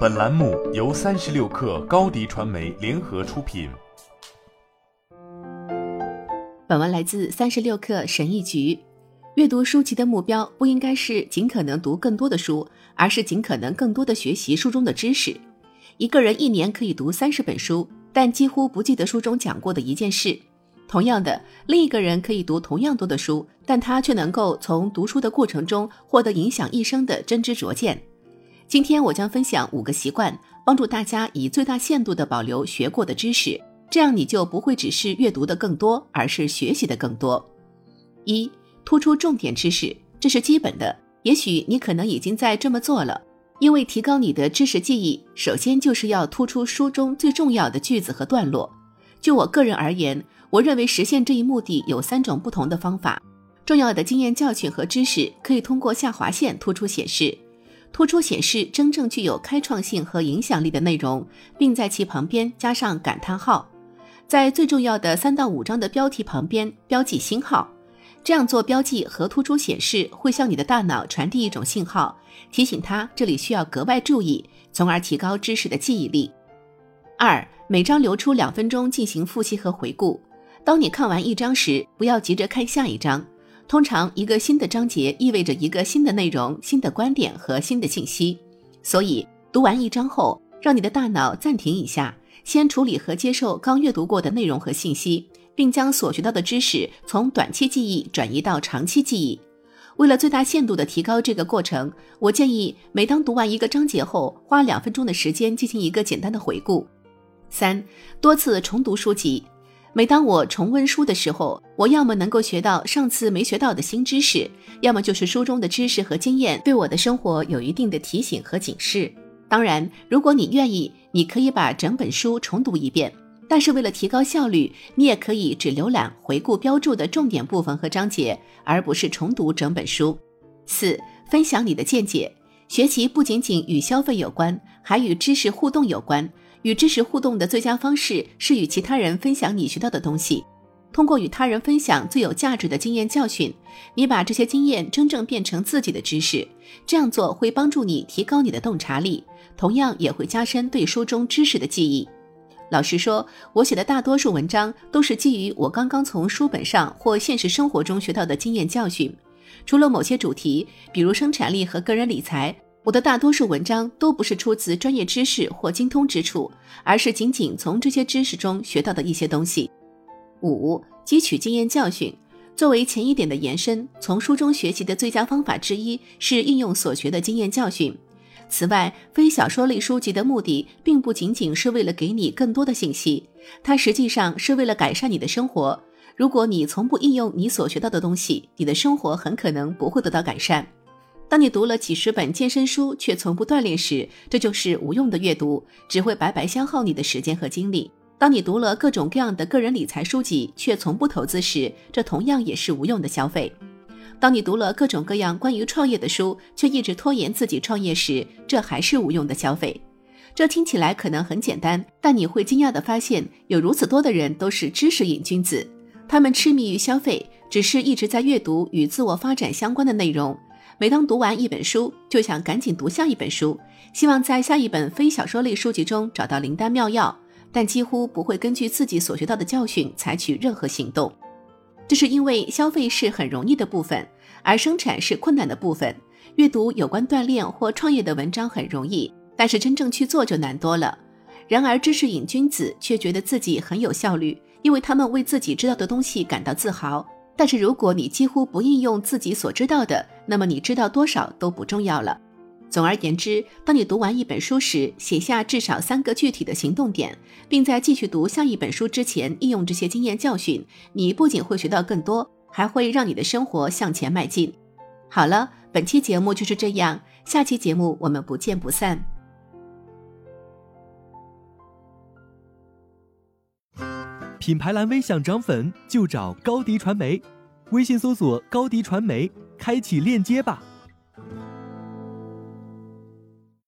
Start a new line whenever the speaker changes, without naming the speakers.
本栏目由三十六氪高低传媒联合出品。
本文来自三十六氪神译局。阅读书籍的目标不应该是尽可能读更多的书，而是尽可能更多的学习书中的知识。一个人一年可以读三十本书，但几乎不记得书中讲过的一件事。同样的，另一个人可以读同样多的书，但他却能够从读书的过程中获得影响一生的真知灼见。今天我将分享五个习惯，帮助大家以最大限度地保留学过的知识，这样你就不会只是阅读的更多，而是学习的更多。一、突出重点知识，这是基本的。也许你可能已经在这么做了，因为提高你的知识记忆，首先就是要突出书中最重要的句子和段落。就我个人而言，我认为实现这一目的有三种不同的方法。重要的经验教训和知识可以通过下划线突出显示，突出显示真正具有开创性和影响力的内容，并在其旁边加上感叹号，在最重要的三到五章的标题旁边标记星号。这样做标记和突出显示会向你的大脑传递一种信号，提醒它这里需要格外注意，从而提高知识的记忆力。二，每章留出两分钟进行复习和回顾。当你看完一章时，不要急着看下一章。通常，一个新的章节意味着一个新的内容、新的观点和新的信息。所以，读完一章后，让你的大脑暂停一下，先处理和接受刚阅读过的内容和信息，并将所学到的知识从短期记忆转移到长期记忆。为了最大限度地提高这个过程，我建议每当读完一个章节后，花两分钟的时间进行一个简单的回顾。三，多次重读书籍。每当我重温书的时候，我要么能够学到上次没学到的新知识，要么就是书中的知识和经验对我的生活有一定的提醒和警示。当然，如果你愿意，你可以把整本书重读一遍。但是为了提高效率，你也可以只浏览回顾标注的重点部分和章节，而不是重读整本书。四、分享你的见解。学习不仅仅与消费有关，还与知识互动有关。与知识互动的最佳方式是与其他人分享你学到的东西。通过与他人分享最有价值的经验教训，你把这些经验真正变成自己的知识。这样做会帮助你提高你的洞察力，同样也会加深对书中知识的记忆。老实说，我写的大多数文章都是基于我刚刚从书本上或现实生活中学到的经验教训。除了某些主题，比如生产力和个人理财。我的大多数文章都不是出自专业知识或精通之处，而是仅仅从这些知识中学到的一些东西。五、汲取经验教训，作为前一点的延伸，从书中学习的最佳方法之一是应用所学的经验教训。此外，非小说类书籍的目的并不仅仅是为了给你更多的信息，它实际上是为了改善你的生活。如果你从不应用你所学到的东西，你的生活很可能不会得到改善。当你读了几十本健身书却从不锻炼时，这就是无用的阅读，只会白白消耗你的时间和精力。当你读了各种各样的个人理财书籍却从不投资时，这同样也是无用的消费。当你读了各种各样关于创业的书却一直拖延自己创业时，这还是无用的消费。这听起来可能很简单，但你会惊讶地发现，有如此多的人都是知识瘾君子，他们痴迷于消费，只是一直在阅读与自我发展相关的内容。每当读完一本书，就想赶紧读下一本书，希望在下一本非小说类书籍中找到灵丹妙药，但几乎不会根据自己所学到的教训采取任何行动。这是因为消费是很容易的部分，而生产是困难的部分。阅读有关锻炼或创业的文章很容易，但是真正去做就难多了。然而，知识瘾君子却觉得自己很有效率，因为他们为自己知道的东西感到自豪。但是如果你几乎不应用自己所知道的，那么你知道多少都不重要了。总而言之，当你读完一本书时，写下至少三个具体的行动点，并在继续读下一本书之前应用这些经验教训，你不仅会学到更多，还会让你的生活向前迈进。好了，本期节目就是这样，下期节目我们不见不散。
品牌蓝 V 想涨粉就找高迪传媒，微信搜索高迪传媒，开启链接吧。